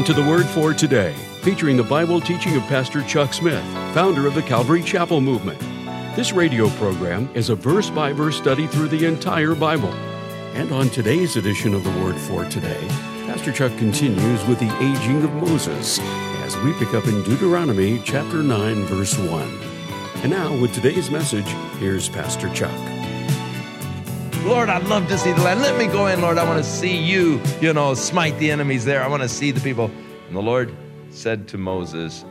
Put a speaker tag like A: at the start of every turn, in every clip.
A: Welcome to the Word for Today, featuring the Bible teaching of Pastor Chuck Smith, founder of the Calvary Chapel Movement. This radio program is a verse by verse study through the entire Bible. And on today's edition of the Word for Today, Pastor Chuck continues with the aging of Moses as we pick up in Deuteronomy chapter 9, verse 1. And now, with today's message, here's Pastor Chuck.
B: Lord, I'd love to see the land. Let me go in, Lord. I want to see you, you know, smite the enemies there. I want to see the people. And the Lord said to Moses,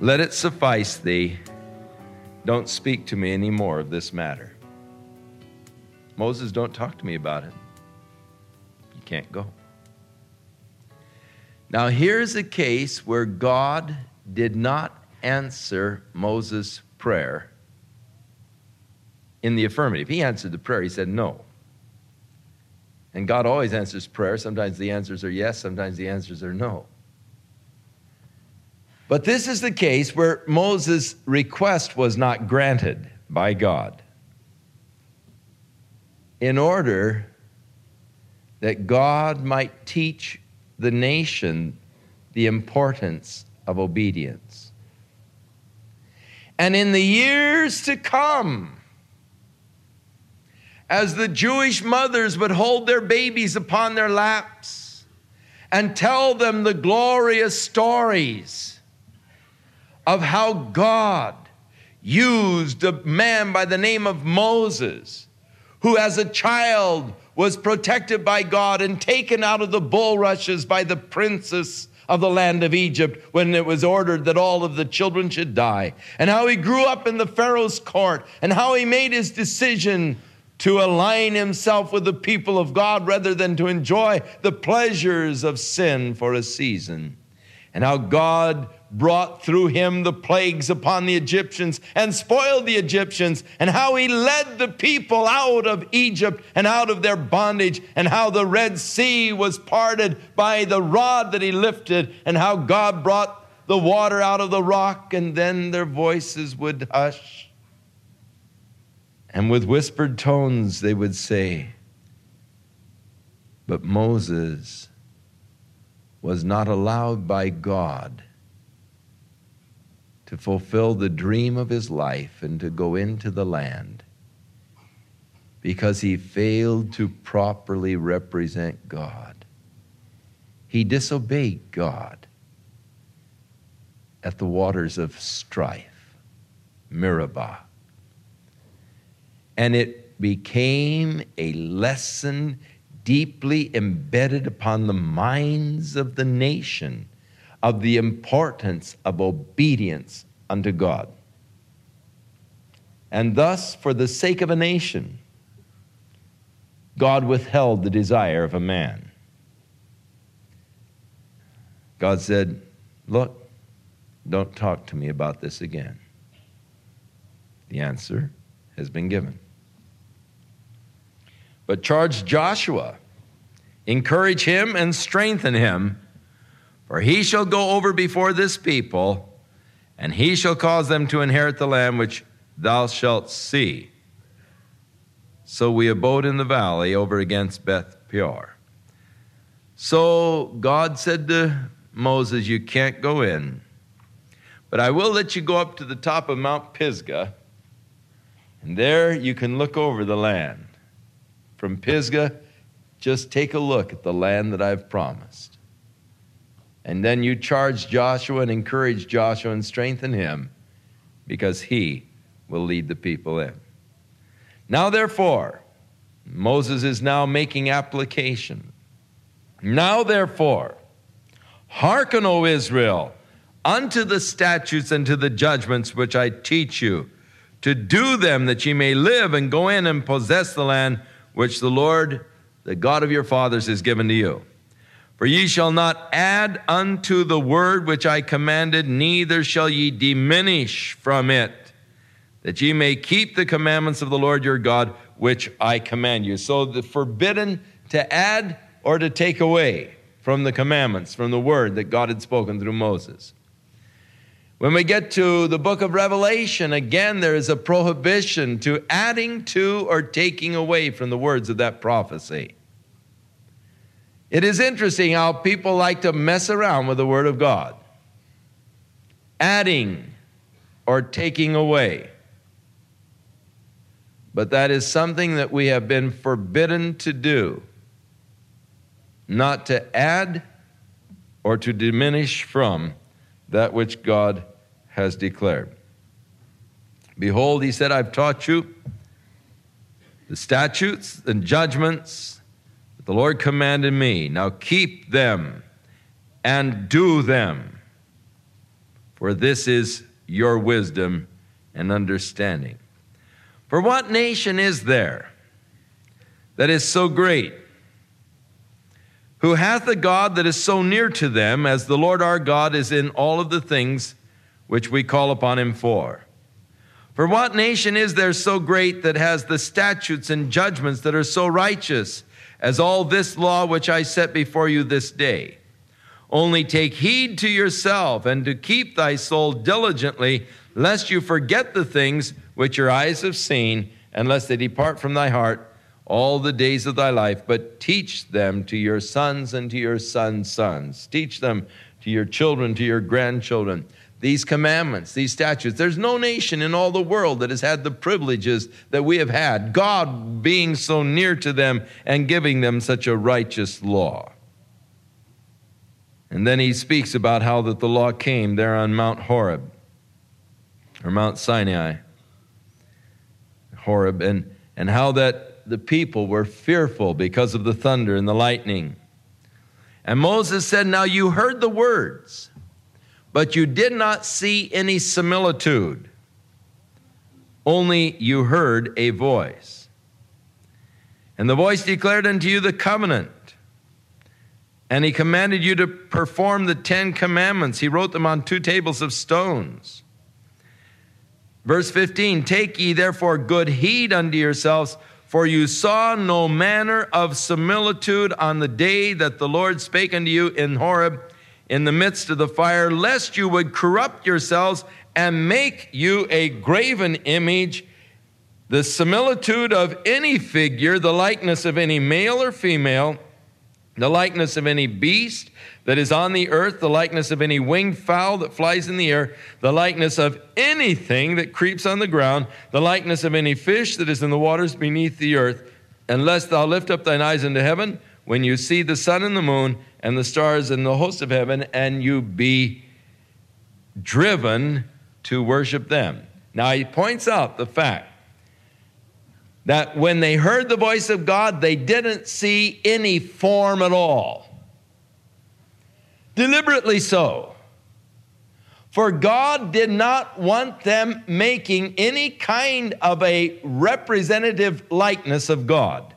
B: Let it suffice thee. Don't speak to me any more of this matter. Moses, don't talk to me about it. You can't go. Now, here's a case where God did not answer Moses' prayer in the affirmative. He answered the prayer, he said no. And God always answers prayer. Sometimes the answers are yes, sometimes the answers are no. But this is the case where Moses' request was not granted by God in order that God might teach the nation the importance of obedience. And in the years to come, as the Jewish mothers would hold their babies upon their laps and tell them the glorious stories of how God used a man by the name of Moses, who as a child was protected by God and taken out of the bulrushes by the princess of the land of Egypt when it was ordered that all of the children should die, and how he grew up in the Pharaoh's court, and how he made his decision to align himself with the people of God rather than to enjoy the pleasures of sin for a season. And how God brought through him the plagues upon the Egyptians and spoiled the Egyptians, and how he led the people out of Egypt and out of their bondage, and how the Red Sea was parted by the rod that he lifted, and how God brought the water out of the rock, and then their voices would hush and with whispered tones they would say, But Moses was not allowed by God to fulfill the dream of his life and to go into the land because he failed to properly represent God. He disobeyed God at the waters of strife, Meribah and it became a lesson deeply embedded upon the minds of the nation of the importance of obedience unto God. And thus, for the sake of a nation, God withheld the desire of a man. God said, Look, don't talk to me about this again. The answer has been given but charge Joshua, encourage him and strengthen him, for he shall go over before this people, and he shall cause them to inherit the land which thou shalt see. So we abode in the valley over against Beth Peor. So God said to Moses, You can't go in, but I will let you go up to the top of Mount Pisgah, and there you can look over the land from Pisgah, just take a look at the land that I've promised. And then you charge Joshua and encourage Joshua and strengthen him because he will lead the people in. Now, therefore, Moses is now making application. Now, therefore, hearken, O Israel, unto the statutes and to the judgments which I teach you, to do them that ye may live and go in and possess the land which the Lord, the God of your fathers, has given to you. For ye shall not add unto the word which I commanded, neither shall ye diminish from it, that ye may keep the commandments of the Lord your God, which I command you. So the forbidden to add or to take away from the commandments, from the word that God had spoken through Moses. When we get to the book of Revelation, again, there is a prohibition to adding to or taking away from the words of that prophecy. It is interesting how people like to mess around with the Word of God, adding or taking away. But that is something that we have been forbidden to do, not to add or to diminish from that which God has declared. Behold, he said, I've taught you the statutes and judgments that the Lord commanded me. Now keep them and do them, for this is your wisdom and understanding. For what nation is there that is so great, who hath a God that is so near to them as the Lord our God is in all of the things which we call upon him for? For what nation is there so great that has the statutes and judgments that are so righteous as all this law which I set before you this day? Only take heed to yourself and to keep thy soul diligently, lest you forget the things which your eyes have seen, and lest they depart from thy heart all the days of thy life. But teach them to your sons and to your sons' sons. Teach them to your children, to your grandchildren. These commandments, these statutes. There's no nation in all the world that has had the privileges that we have had, God being so near to them and giving them such a righteous law. And then he speaks about how that the law came there on Mount Horeb or Mount Sinai. Horeb and, and how that the people were fearful because of the thunder and the lightning. And Moses said, Now you heard the words, but you did not see any similitude, only you heard a voice. And the voice declared unto you the covenant and he commanded you to perform the Ten Commandments. He wrote them on two tables of stones. Verse 15 Take ye therefore good heed unto yourselves, for you saw no manner of similitude on the day that the Lord spake unto you in Horeb in the midst of the fire, lest you would corrupt yourselves and make you a graven image, the similitude of any figure, the likeness of any male or female the likeness of any beast that is on the earth, the likeness of any winged fowl that flies in the air, the likeness of anything that creeps on the ground, the likeness of any fish that is in the waters beneath the earth, unless thou lift up thine eyes into heaven when you see the sun and the moon and the stars and the host of heaven, and you be driven to worship them. Now he points out the fact that when they heard the voice of God, they didn't see any form at all. Deliberately so. For God did not want them making any kind of a representative likeness of God.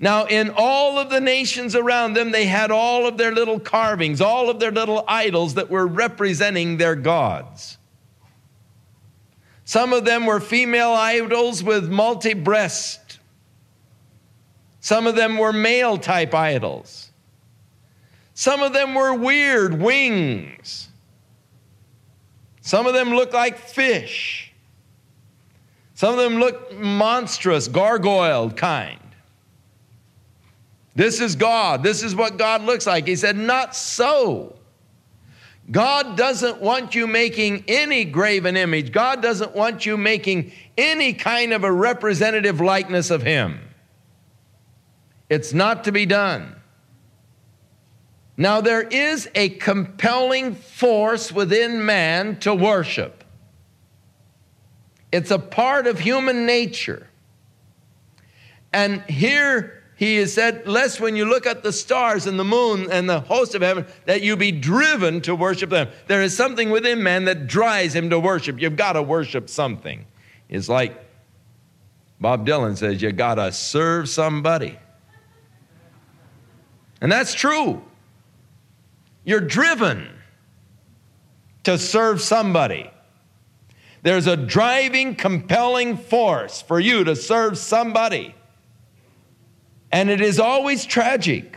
B: Now, in all of the nations around them, they had all of their little carvings, all of their little idols that were representing their gods. Some of them were female idols with multi breast. Some of them were male type idols. Some of them were weird wings. Some of them looked like fish. Some of them looked monstrous, gargoyled kind. This is God. This is what God looks like. He said, Not so. God doesn't want you making any graven image. God doesn't want you making any kind of a representative likeness of Him. It's not to be done. Now, there is a compelling force within man to worship. It's a part of human nature. And here he said, lest when you look at the stars and the moon and the host of heaven, that you be driven to worship them. There is something within man that drives him to worship. You've got to worship something. It's like Bob Dylan says, you got to serve somebody. And that's true. You're driven to serve somebody. There's a driving, compelling force for you to serve somebody. And it is always tragic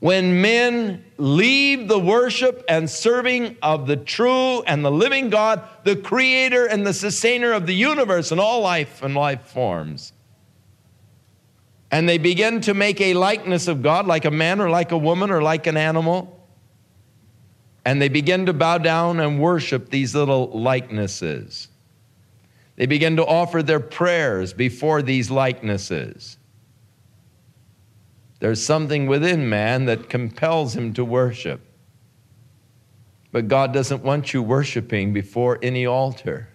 B: when men leave the worship and serving of the true and the living God, the creator and the sustainer of the universe and all life and life forms, And they begin to make a likeness of God, like a man or like a woman or like an animal. And they begin to bow down and worship these little likenesses. They begin to offer their prayers before these likenesses. There's something within man that compels him to worship. But God doesn't want you worshiping before any altar.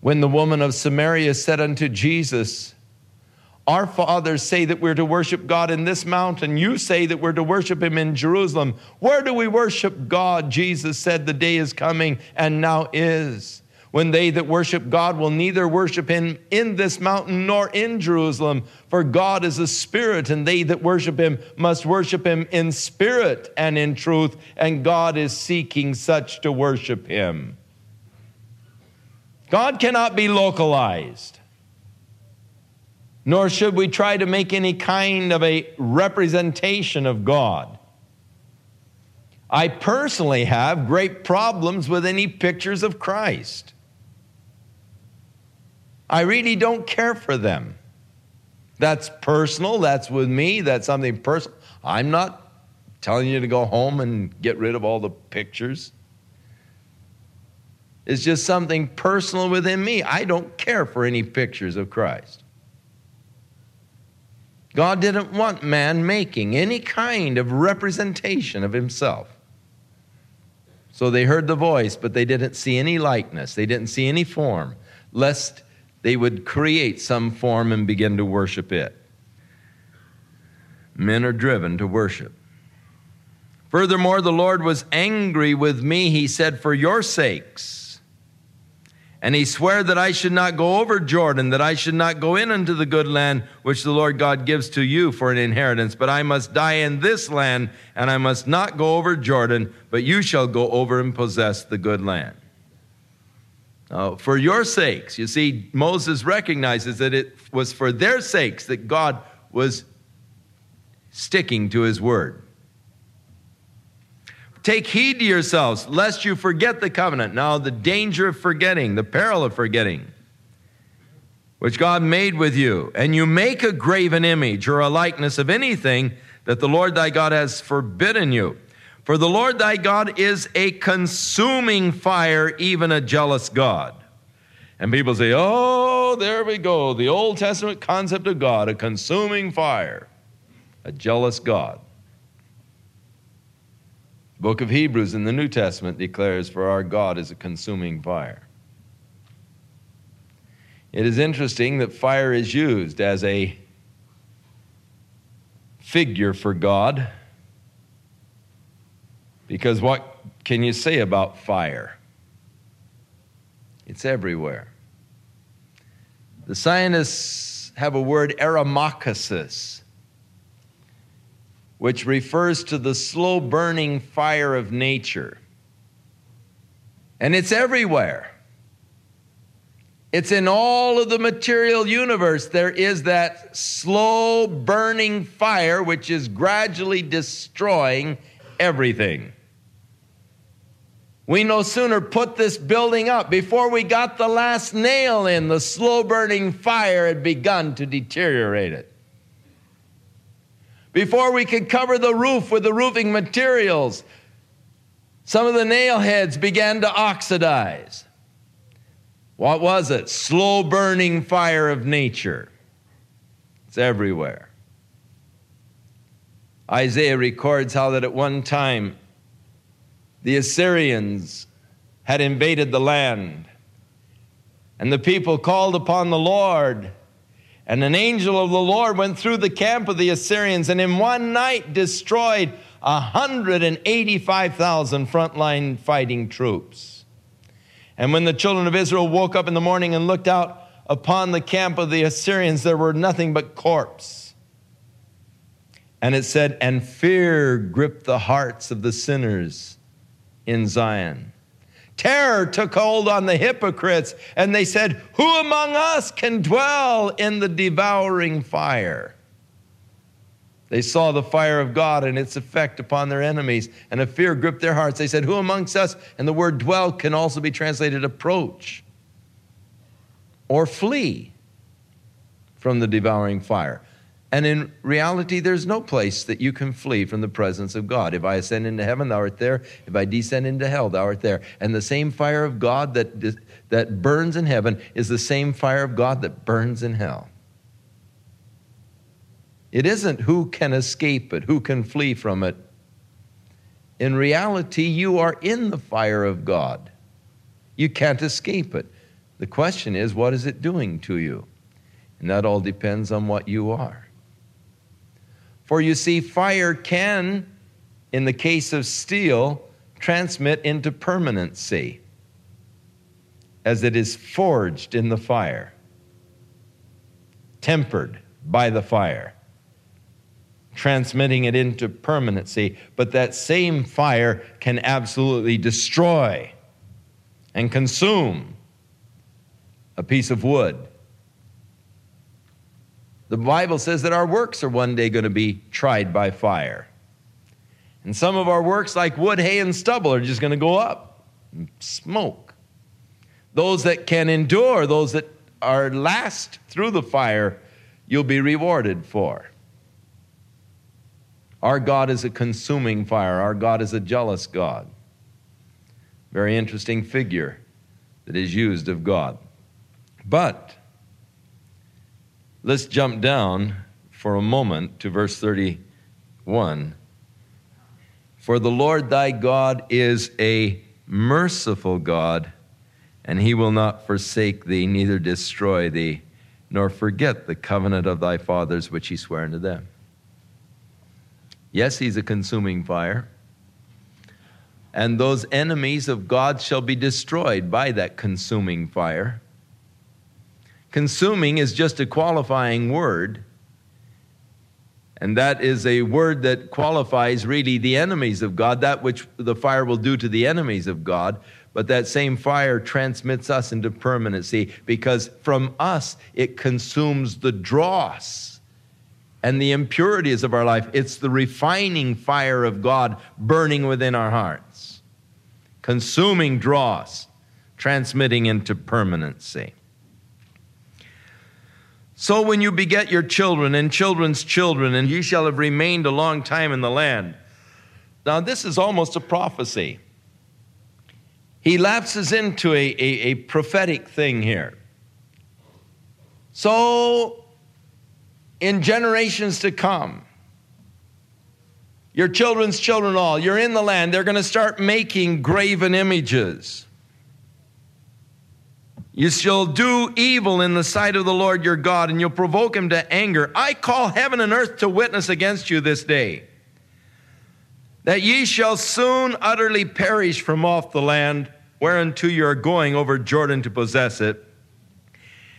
B: When the woman of Samaria said unto Jesus, Our fathers say that we're to worship God in this mountain. You say that we're to worship Him in Jerusalem. Where do we worship God? Jesus said, The day is coming and now is when they that worship God will neither worship him in this mountain nor in Jerusalem, for God is a spirit, and they that worship him must worship him in spirit and in truth, and God is seeking such to worship him. God cannot be localized, nor should we try to make any kind of a representation of God. I personally have great problems with any pictures of Christ. I really don't care for them. That's personal. That's with me. That's something personal. I'm not telling you to go home and get rid of all the pictures. It's just something personal within me. I don't care for any pictures of Christ. God didn't want man making any kind of representation of himself. So they heard the voice, but they didn't see any likeness, they didn't see any form, lest they would create some form and begin to worship it. Men are driven to worship. Furthermore, the Lord was angry with me, he said, for your sakes. And he swore that I should not go over Jordan, that I should not go in unto the good land which the Lord God gives to you for an inheritance, but I must die in this land, and I must not go over Jordan, but you shall go over and possess the good land. Uh, for your sakes. You see, Moses recognizes that it was for their sakes that God was sticking to his word. Take heed to yourselves, lest you forget the covenant. Now, the danger of forgetting, the peril of forgetting, which God made with you, and you make a graven image or a likeness of anything that the Lord thy God has forbidden you. For the Lord thy God is a consuming fire, even a jealous God. And people say, oh, there we go. The Old Testament concept of God, a consuming fire, a jealous God. book of Hebrews in the New Testament declares, For our God is a consuming fire. It is interesting that fire is used as a figure for God because what can you say about fire? It's everywhere. The scientists have a word, eremacausis, which refers to the slow burning fire of nature. And it's everywhere. It's in all of the material universe. There is that slow burning fire which is gradually destroying everything. We no sooner put this building up before we got the last nail in, the slow burning fire had begun to deteriorate it. Before we could cover the roof with the roofing materials, some of the nail heads began to oxidize. What was it? Slow burning fire of nature. It's everywhere. Isaiah records how that at one time the Assyrians had invaded the land. And the people called upon the Lord. And an angel of the Lord went through the camp of the Assyrians and in one night destroyed 185,000 frontline fighting troops. And when the children of Israel woke up in the morning and looked out upon the camp of the Assyrians, there were nothing but corpse. And it said, And fear gripped the hearts of the sinners in Zion. Terror took hold on the hypocrites, and they said, Who among us can dwell in the devouring fire? They saw the fire of God and its effect upon their enemies, and a fear gripped their hearts. They said, Who amongst us? And the word dwell can also be translated approach or flee. from the devouring fire. And in reality, there's no place that you can flee from the presence of God. If I ascend into heaven, thou art there. If I descend into hell, thou art there. And the same fire of God that, that burns in heaven is the same fire of God that burns in hell. It isn't who can escape it, who can flee from it. In reality, you are in the fire of God. You can't escape it. The question is, what is it doing to you? And that all depends on what you are. For you see, fire can, in the case of steel, transmit into permanency as it is forged in the fire, tempered by the fire, transmitting it into permanency. But that same fire can absolutely destroy and consume a piece of wood. The Bible says that our works are one day going to be tried by fire. And some of our works, like wood, hay, and stubble, are just going to go up smoke. Those that can endure, those that are last through the fire, you'll be rewarded for. Our God is a consuming fire, our God is a jealous God. Very interesting figure that is used of God. But let's jump down for a moment to verse 31. For the Lord thy God is a merciful God, and he will not forsake thee, neither destroy thee, nor forget the covenant of thy fathers which he sware unto them. Yes, he's a consuming fire. And those enemies of God shall be destroyed by that consuming fire. Consuming is just a qualifying word. And that is a word that qualifies really the enemies of God, that which the fire will do to the enemies of God. But that same fire transmits us into permanency because from us it consumes the dross and the impurities of our life. It's the refining fire of God burning within our hearts, consuming dross, transmitting into permanency. So when you beget your children and children's children, and ye shall have remained a long time in the land. Now, this is almost a prophecy. He lapses into a, a, a prophetic thing here. So, in generations to come, your children's children all, you're in the land, they're going to start making graven images. You shall do evil in the sight of the Lord your God, and you'll provoke him to anger. I call heaven and earth to witness against you this day, that ye shall soon utterly perish from off the land whereunto you are going over Jordan to possess it.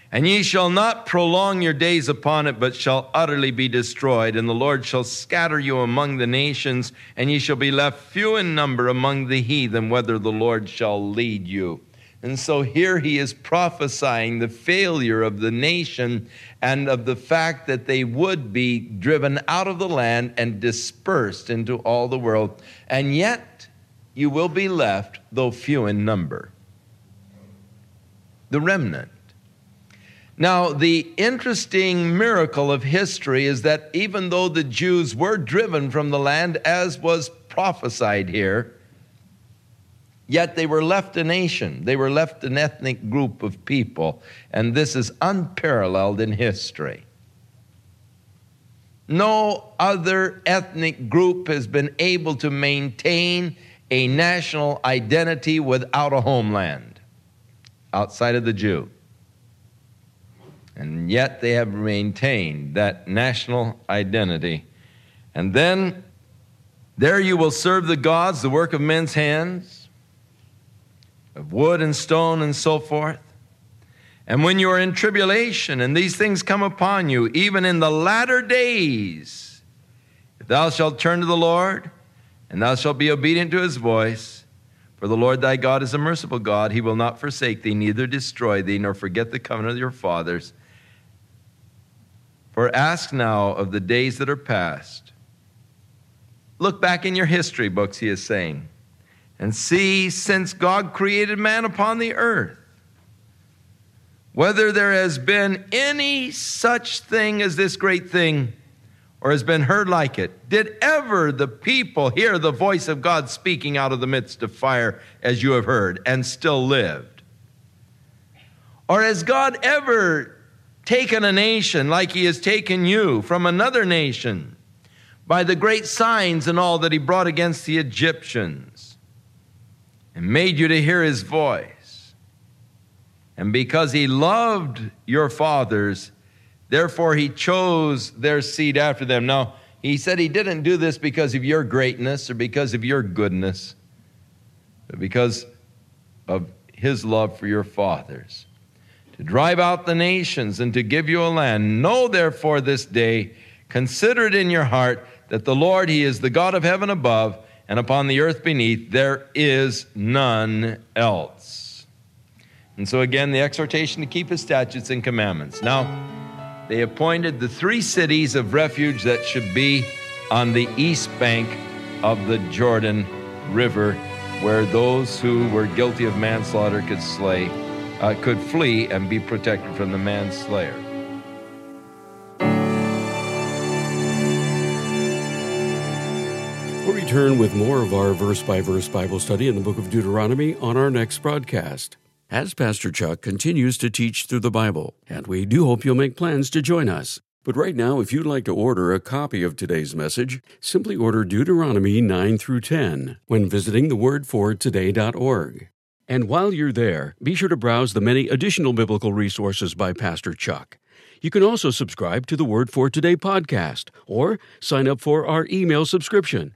B: And ye shall not prolong your days upon it, but shall utterly be destroyed. And the Lord shall scatter you among the nations, and ye shall be left few in number among the heathen, whether the Lord shall lead you. And so here he is prophesying the failure of the nation and of the fact that they would be driven out of the land and dispersed into all the world. And yet you will be left, though few in number. The remnant. Now, the interesting miracle of history is that even though the Jews were driven from the land, as was prophesied here, Yet they were left a nation, they were left an ethnic group of people, and this is unparalleled in history. No other ethnic group has been able to maintain a national identity without a homeland outside of the Jew. And yet they have maintained that national identity. And then there you will serve the gods, the work of men's hands of wood and stone and so forth. And when you are in tribulation and these things come upon you, even in the latter days, if thou shalt turn to the Lord and thou shalt be obedient to his voice, for the Lord thy God is a merciful God, he will not forsake thee, neither destroy thee, nor forget the covenant of your fathers. For ask now of the days that are past. Look back in your history books, he is saying. And see, since God created man upon the earth, whether there has been any such thing as this great thing or has been heard like it. Did ever the people hear the voice of God speaking out of the midst of fire as you have heard and still lived? Or has God ever taken a nation like he has taken you from another nation by the great signs and all that he brought against the Egyptians and made you to hear his voice? And because he loved your fathers, Therefore, he chose their seed after them. Now, he said he didn't do this because of your greatness or because of your goodness, but because of his love for your fathers. To drive out the nations and to give you a land. Know therefore this day, consider it in your heart that the Lord, he is the God of heaven above, and upon the earth beneath, there is none else. And so, again, the exhortation to keep his statutes and commandments. Now, they appointed the three cities of refuge that should be on the east bank of the Jordan River, where those who were guilty of manslaughter could slay, uh, could flee and be protected from the manslayer.
A: We'll return with more of our verse by verse Bible study in the book of Deuteronomy on our next broadcast as Pastor Chuck continues to teach through the Bible, and we do hope you'll make plans to join us. But right now, if you'd like to order a copy of today's message, simply order Deuteronomy 9 through 10 when visiting thewordfortoday.org. And while you're there, be sure to browse the many additional biblical resources by Pastor Chuck. You can also subscribe to the Word for Today podcast or sign up for our email subscription.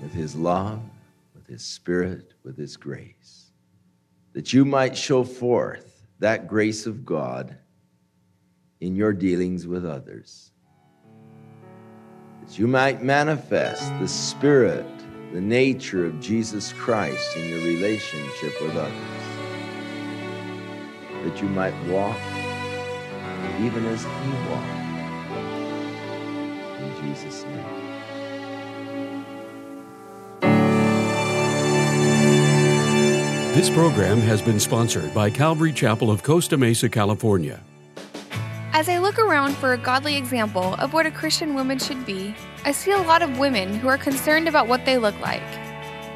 B: with His love, with His Spirit, with His grace, that you might show forth that grace of God in your dealings with others, that you might manifest the Spirit, the nature of Jesus Christ in your relationship with others, that you might walk even as He walked. In Jesus' name.
A: This program has been sponsored by Calvary Chapel of Costa Mesa, California.
C: As I look around for a godly example of what a Christian woman should be, I see a lot of women who are concerned about what they look like.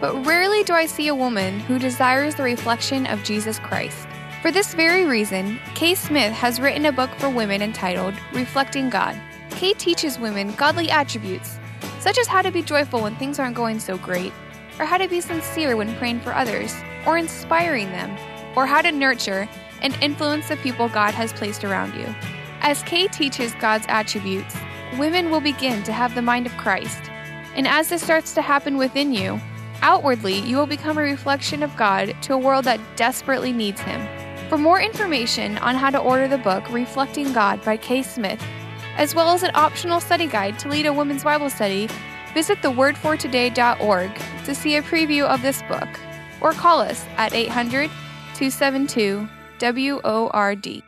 C: But rarely do I see a woman who desires the reflection of Jesus Christ. For this very reason, Kay Smith has written a book for women entitled Reflecting God. Kay teaches women godly attributes, such as how to be joyful when things aren't going so great, or how to be sincere when praying for others or inspiring them, or how to nurture and influence the people God has placed around you. As Kay teaches God's attributes, women will begin to have the mind of Christ. And as this starts to happen within you, outwardly you will become a reflection of God to a world that desperately needs Him. For more information on how to order the book Reflecting God by Kay Smith, as well as an optional study guide to lead a women's Bible study, visit thewordfortoday.org to see a preview of this book or call us at 800 272 WORD.